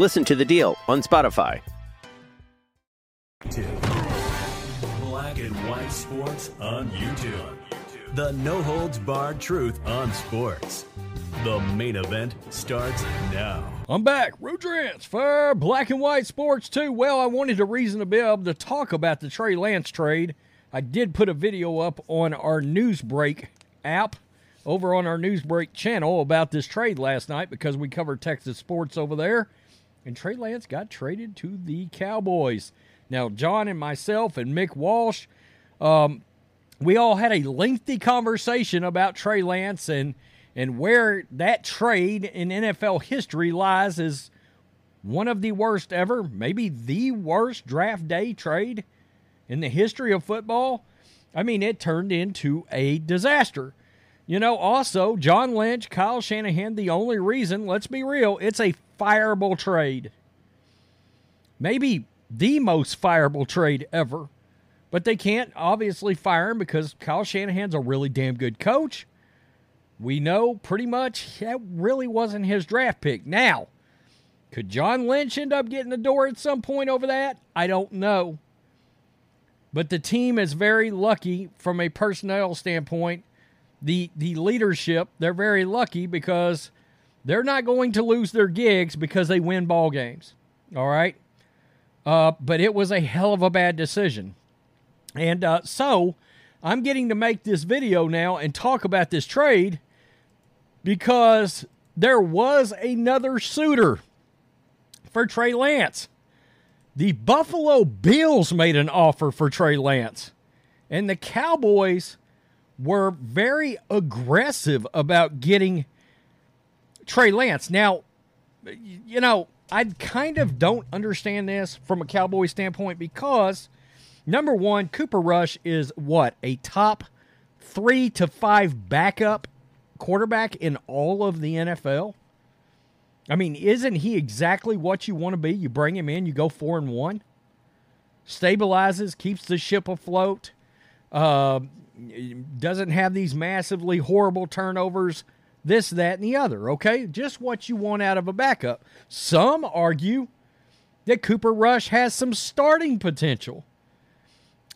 Listen to The Deal on Spotify. Black and White Sports on YouTube. The no holds barred truth on sports. The main event starts now. I'm back. Road transfer, black and white sports too. Well, I wanted a reason to be able to talk about the Trey Lance trade. I did put a video up on our Newsbreak app over on our Newsbreak channel about this trade last night because we covered Texas sports over there. And Trey Lance got traded to the Cowboys. Now, John and myself and Mick Walsh, um, we all had a lengthy conversation about Trey Lance and and where that trade in NFL history lies as one of the worst ever, maybe the worst draft day trade in the history of football. I mean, it turned into a disaster. You know, also, John Lynch, Kyle Shanahan, the only reason, let's be real, it's a fireable trade. Maybe the most fireable trade ever. But they can't obviously fire him because Kyle Shanahan's a really damn good coach. We know pretty much that really wasn't his draft pick. Now, could John Lynch end up getting the door at some point over that? I don't know. But the team is very lucky from a personnel standpoint. The the leadership, they're very lucky because they're not going to lose their gigs because they win ball games. All right? Uh, but it was a hell of a bad decision. And uh, so I'm getting to make this video now and talk about this trade because there was another suitor for Trey Lance. The Buffalo Bills made an offer for Trey Lance, and the Cowboys were very aggressive about getting Trey Lance. Now, you know, I kind of don't understand this from a Cowboy standpoint because number one, Cooper Rush is what a top three to five backup quarterback in all of the NFL. I mean, isn't he exactly what you want to be? You bring him in, you go four and one, stabilizes, keeps the ship afloat, uh, doesn't have these massively horrible turnovers, this, that, and the other. Okay, just what you want out of a backup. Some argue that Cooper Rush has some starting potential.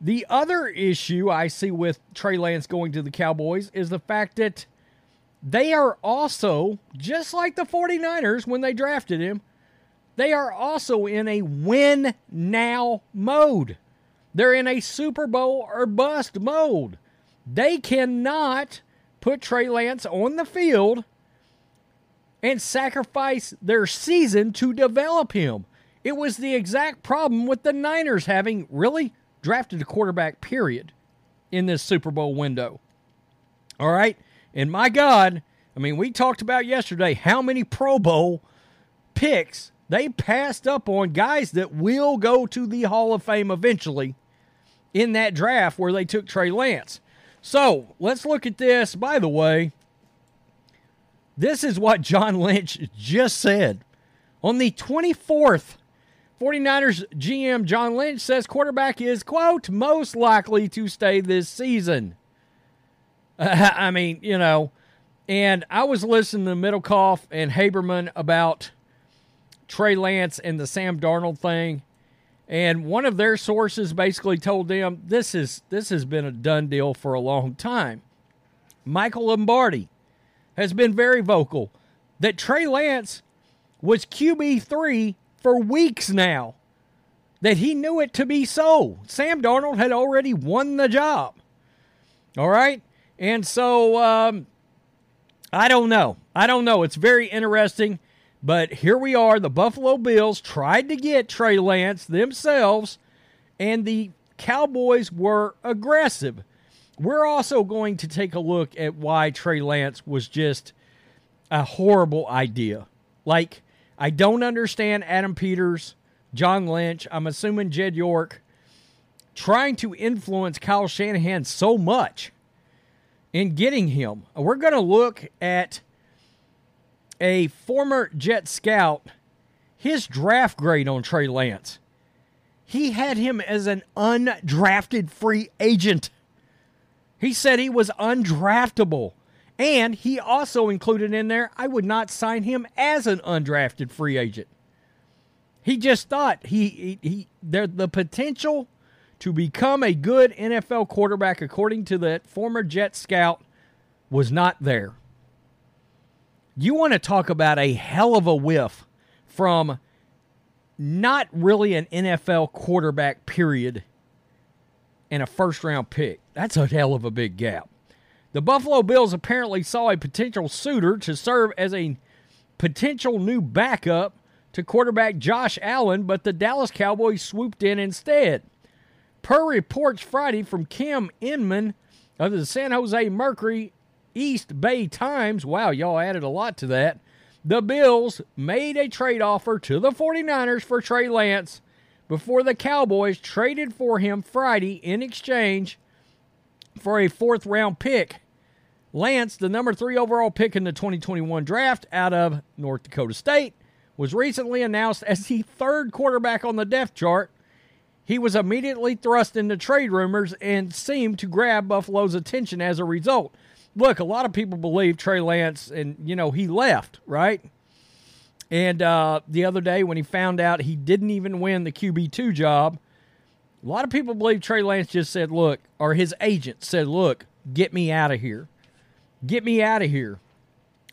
The other issue I see with Trey Lance going to the Cowboys is the fact that they are also, just like the 49ers when they drafted him, they are also in a win now mode. They're in a Super Bowl or bust mode. They cannot put Trey Lance on the field and sacrifice their season to develop him. It was the exact problem with the Niners having really drafted a quarterback, period, in this Super Bowl window. All right. And my God, I mean, we talked about yesterday how many Pro Bowl picks they passed up on guys that will go to the Hall of Fame eventually in that draft where they took Trey Lance. So let's look at this. By the way, this is what John Lynch just said. On the 24th, 49ers GM John Lynch says quarterback is, quote, most likely to stay this season. I mean, you know, and I was listening to Middlecoff and Haberman about Trey Lance and the Sam Darnold thing, and one of their sources basically told them this is this has been a done deal for a long time. Michael Lombardi has been very vocal that Trey Lance was QB three for weeks now. That he knew it to be so. Sam Darnold had already won the job. All right. And so um, I don't know. I don't know. It's very interesting. But here we are. The Buffalo Bills tried to get Trey Lance themselves, and the Cowboys were aggressive. We're also going to take a look at why Trey Lance was just a horrible idea. Like, I don't understand Adam Peters, John Lynch, I'm assuming Jed York, trying to influence Kyle Shanahan so much in getting him. We're going to look at a former Jet scout, his draft grade on Trey Lance. He had him as an undrafted free agent. He said he was undraftable. And he also included in there, I would not sign him as an undrafted free agent. He just thought he, he, he there the potential to become a good NFL quarterback, according to that former Jet scout, was not there. You want to talk about a hell of a whiff from not really an NFL quarterback, period, and a first round pick. That's a hell of a big gap. The Buffalo Bills apparently saw a potential suitor to serve as a potential new backup to quarterback Josh Allen, but the Dallas Cowboys swooped in instead. Per reports Friday from Cam Inman of the San Jose Mercury East Bay Times, wow, y'all added a lot to that. The Bills made a trade offer to the 49ers for Trey Lance before the Cowboys traded for him Friday in exchange for a fourth round pick. Lance, the number three overall pick in the 2021 draft out of North Dakota State, was recently announced as the third quarterback on the depth chart. He was immediately thrust into trade rumors and seemed to grab Buffalo's attention as a result. Look, a lot of people believe Trey Lance, and, you know, he left, right? And uh, the other day, when he found out he didn't even win the QB2 job, a lot of people believe Trey Lance just said, look, or his agent said, look, get me out of here. Get me out of here.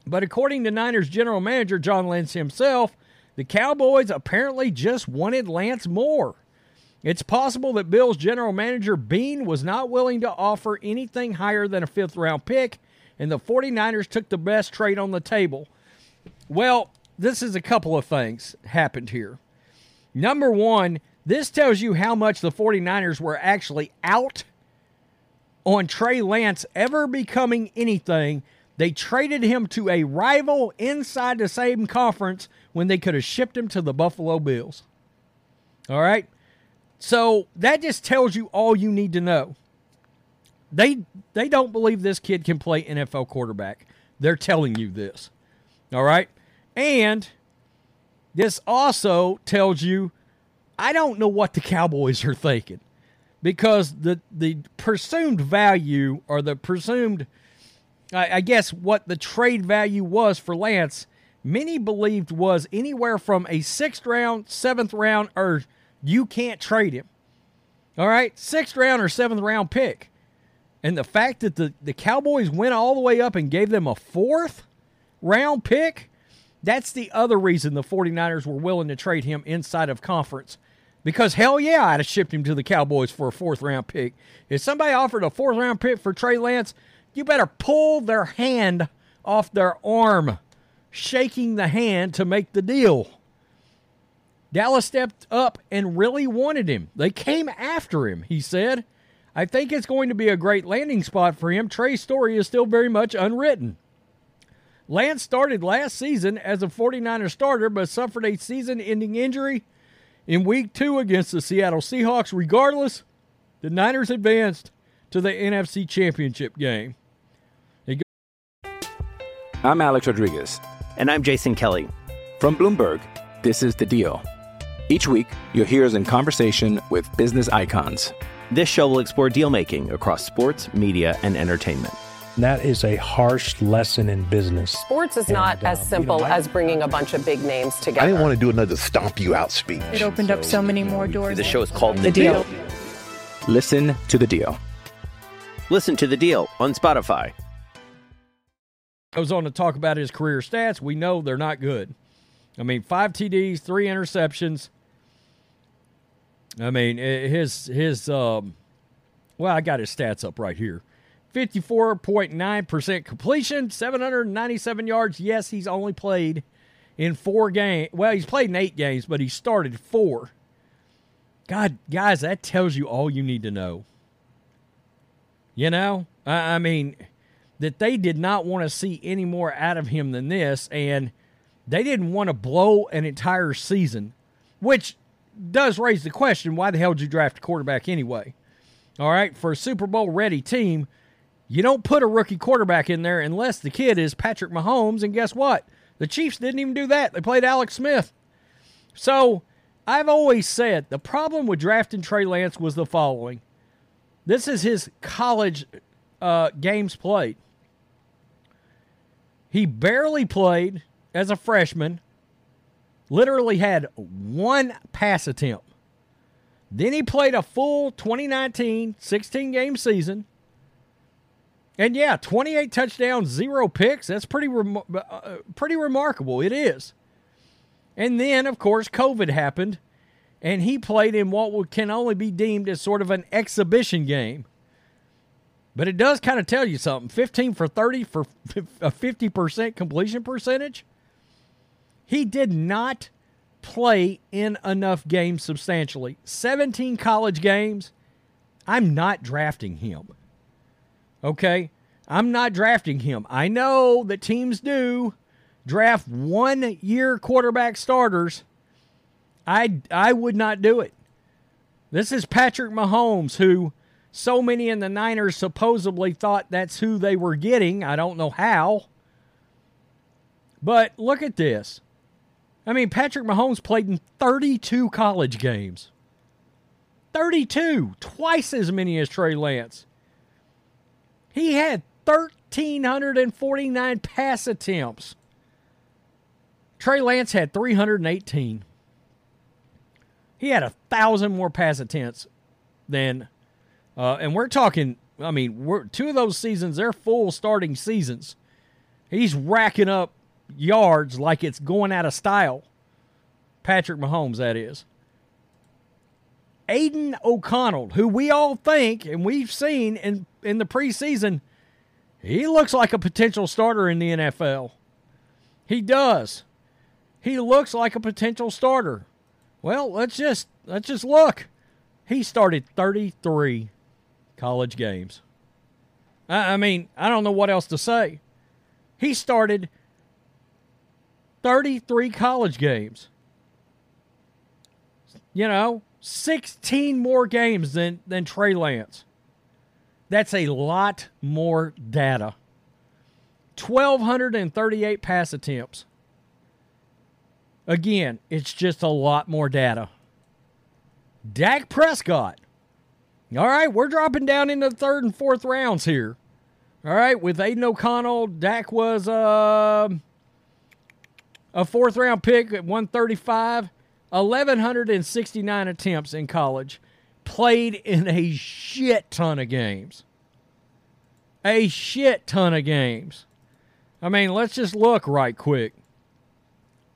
But according to Niners general manager John Lynch himself, the Cowboys apparently just wanted Lance more. It's possible that Bills general manager Beane was not willing to offer anything higher than a fifth round pick, and the 49ers took the best trade on the table. Well, this is a couple of things happened here. Number one, this tells you how much the 49ers were actually out on Trey Lance ever becoming anything. They traded him to a rival inside the same conference when they could have shipped him to the Buffalo Bills. All right? So that just tells you all you need to know. They they don't believe this kid can play NFL quarterback. They're telling you this. All right? And this also tells you I don't know what the Cowboys are thinking because the the presumed value or the presumed I, I, guess what the trade value was for Lance, many believed was anywhere from a sixth round, seventh round, or you can't trade him. All right, sixth round or seventh round pick. And the fact that the, the Cowboys went all the way up and gave them a fourth round pick, that's the other reason the 49ers were willing to trade him inside of conference because hell yeah, I'd have shipped him to the Cowboys for a fourth round pick. If somebody offered a fourth round pick for Trey Lance, you better pull their hand off their arm, shaking the hand to make the deal. Dallas stepped up and really wanted him. They came after him, he said. I think it's going to be a great landing spot for him. Trey's story is still very much unwritten. Lance started last season as a 49er starter, but suffered a season ending injury in week two against the Seattle Seahawks. Regardless, the Niners advanced to the NFC Championship game. I'm Alex Rodriguez. And I'm Jason Kelly. From Bloomberg, this is The Deal. Each week, you'll hear us in conversation with business icons. This show will explore deal making across sports, media, and entertainment. That is a harsh lesson in business. Sports is not And, uh, as simple you know, I- as bringing a bunch of big names together. I didn't want to do another stomp you out speech. It opened up so many more doors. The show is called The Deal. Listen to The Deal. Listen to the deal on Spotify. goes on to talk about his career stats. We know they're not good. I mean, five TDs, three interceptions. I mean, his his um, well, I got his stats up right here. Fifty-four point nine percent completion, seven hundred ninety-seven yards. Yes, he's only played in four games. Well, he's played in eight games, but he started four. God, guys, that tells you all you need to know. You know, I, I mean, that they did not want to see any more out of him than this. And They didn't want to blow an entire season, which does raise the question why the hell did you draft a quarterback anyway? All right, for a Super Bowl ready team, you don't put a rookie quarterback in there unless the kid is Patrick Mahomes. And guess what? The Chiefs didn't even do that. They played Alex Smith. So I've always said the problem with drafting Trey Lance was the following this is his college uh, games played. He barely played as a freshman, literally had one pass attempt. Then he played a full 2019 16 game season. And yeah, 28 touchdowns, zero picks. That's pretty rem- uh, pretty remarkable. It is. And then, of course, COVID happened, and he played in what can only be deemed as sort of an exhibition game. But it does kind of tell you something 15 for 30 for a 50% completion percentage. He did not play in enough games substantially. 17 college games. I'm not drafting him. Okay? I'm not drafting him. I know that teams do draft one year quarterback starters. I, I would not do it. This is Patrick Mahomes, who so many in the Niners supposedly thought that's who they were getting. I don't know how. But look at this. I mean, Patrick Mahomes played in 32 college games. 32, twice as many as Trey Lance. He had 1,349 pass attempts. Trey Lance had 318. He had a thousand more pass attempts than, uh, and we're talking. I mean, we're two of those seasons. They're full starting seasons. He's racking up yards like it's going out of style. Patrick Mahomes, that is. Aidan O'Connell, who we all think and we've seen in, in the preseason, he looks like a potential starter in the NFL. He does. He looks like a potential starter. Well, let's just let's just look. He started 33 college games. I, I mean, I don't know what else to say. He started 33 college games. You know, 16 more games than, than Trey Lance. That's a lot more data. 1,238 pass attempts. Again, it's just a lot more data. Dak Prescott. All right, we're dropping down into the third and fourth rounds here. All right, with Aidan O'Connell, Dak was uh, a fourth round pick at 135, 1,169 attempts in college, played in a shit ton of games. A shit ton of games. I mean, let's just look right quick.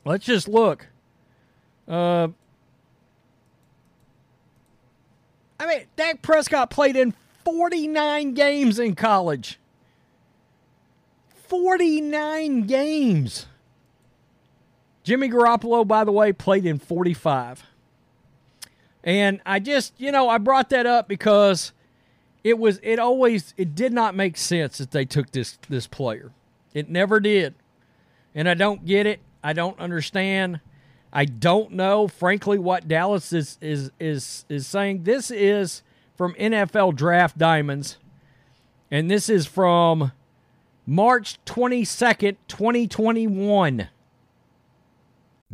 Let's just look. Uh, I mean, Dak Prescott played in 49 games in college. 49 games. Jimmy Garoppolo, by the way, played in 45. And I just, you know, I brought that up because it was it always it did not make sense that they took this this player. It never did. And I don't get it. I don't understand. I don't know, frankly, what Dallas is is is is saying. This is from NFL Draft Diamonds, and this is from March twenty second, twenty twenty one.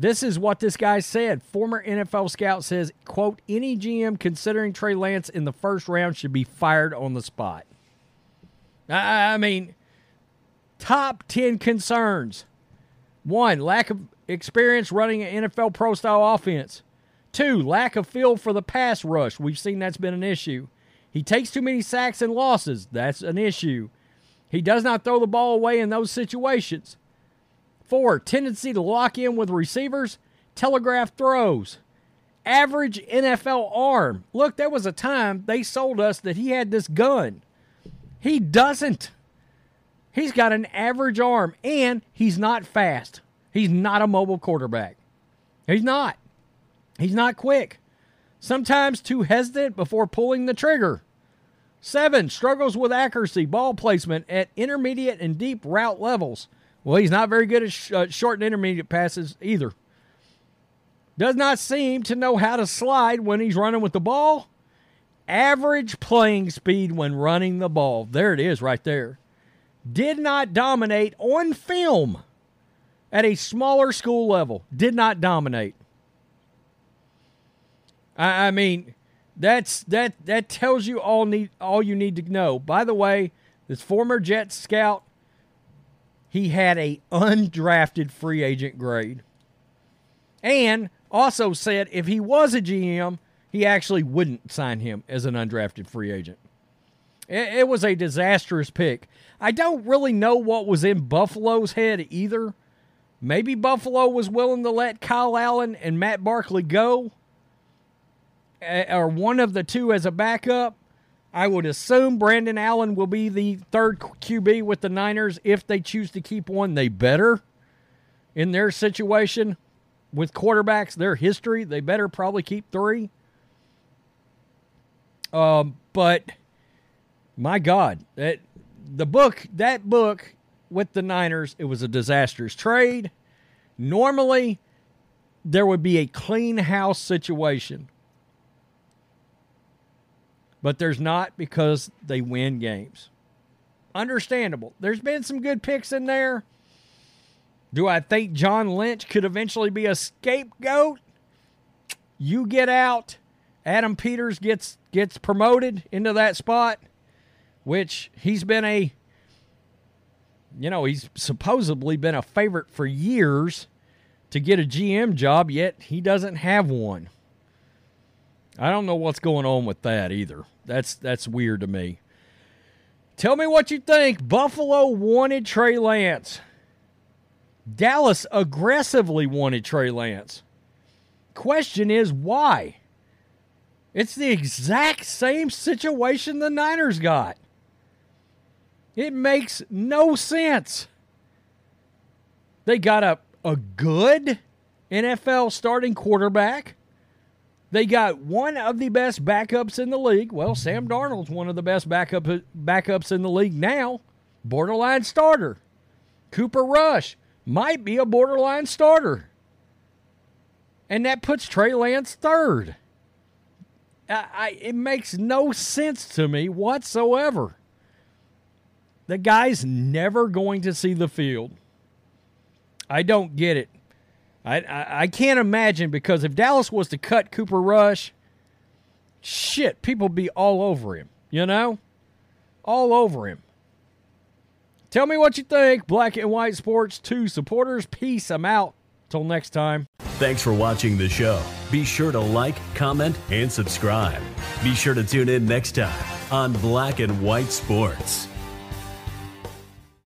This is what this guy said. Former NFL scout says, quote, any GM considering Trey Lance in the first round should be fired on the spot. I, mean, top 10 concerns. One, lack of experience running an NFL pro style offense. Two, lack of feel for the pass rush. We've seen that's been an issue. He takes too many sacks and losses. That's an issue. He does not throw the ball away in those situations. Four, tendency to lock in with receivers, telegraph throws. Average NFL arm. Look, there was a time they sold us that he had this gun. He doesn't. He's got an average arm and he's not fast. He's not a mobile quarterback. He's not. He's not quick. Sometimes too hesitant before pulling the trigger. Seven, struggles with accuracy, ball placement at intermediate and deep route levels. Well, he's not very good at sh- uh, short and intermediate passes either. Does not seem to know how to slide when he's running with the ball. Average playing speed when running the ball. There it is right there. Did not dominate on film at a smaller school level. Did not dominate. I, I mean, that's that that tells you all need all you need to know. By the way, this former Jet scout, he had a undrafted free agent grade. And also said if he was a GM, he actually wouldn't sign him as an undrafted free agent. It, it was a disastrous pick. I don't really know what was in Buffalo's head either. Maybe Buffalo was willing to let Kyle Allen and Matt Barkley go, eh, or one of the two as a backup. I would assume Brandon Allen will be the third QB with the Niners. If they choose to keep one, they better. In their situation with quarterbacks, their history, they better probably keep three. Um, but my God, that the book, that book with the Niners, it was a disastrous trade. Normally, there would be a clean house situation. But there's not because they win games. Understandable. There's been some good picks in there. Do I think John Lynch could eventually be a scapegoat? You get out. Adam Peters gets gets promoted into that spot, which he's been a you know, he's supposedly been a favorite for years to get a GM job, yet he doesn't have one. I don't know what's going on with that either. That's that's weird to me. Tell me what you think. Buffalo wanted Trey Lance. Dallas aggressively wanted Trey Lance. Question is why? It's the exact same situation the Niners got. It makes no sense. They got a, a good NFL starting quarterback. They got one of the best backups in the league. Well, Sam Darnold's one of the best backup backups in the league now. Borderline starter. Cooper Rush might be a borderline starter. And that puts Trey Lance third. I, I, it makes no sense to me whatsoever. The guy's never going to see the field. I don't get it. I, I, I can't imagine because if Dallas was to cut Cooper Rush, shit, people be all over him, you know? All over him. Tell me what you think. Black and White Sports 2 supporters. Peace. I'm out. Till next time. Thanks for watching the show. Be sure to like, comment, and subscribe. Be sure to tune in next time on Black and White Sports.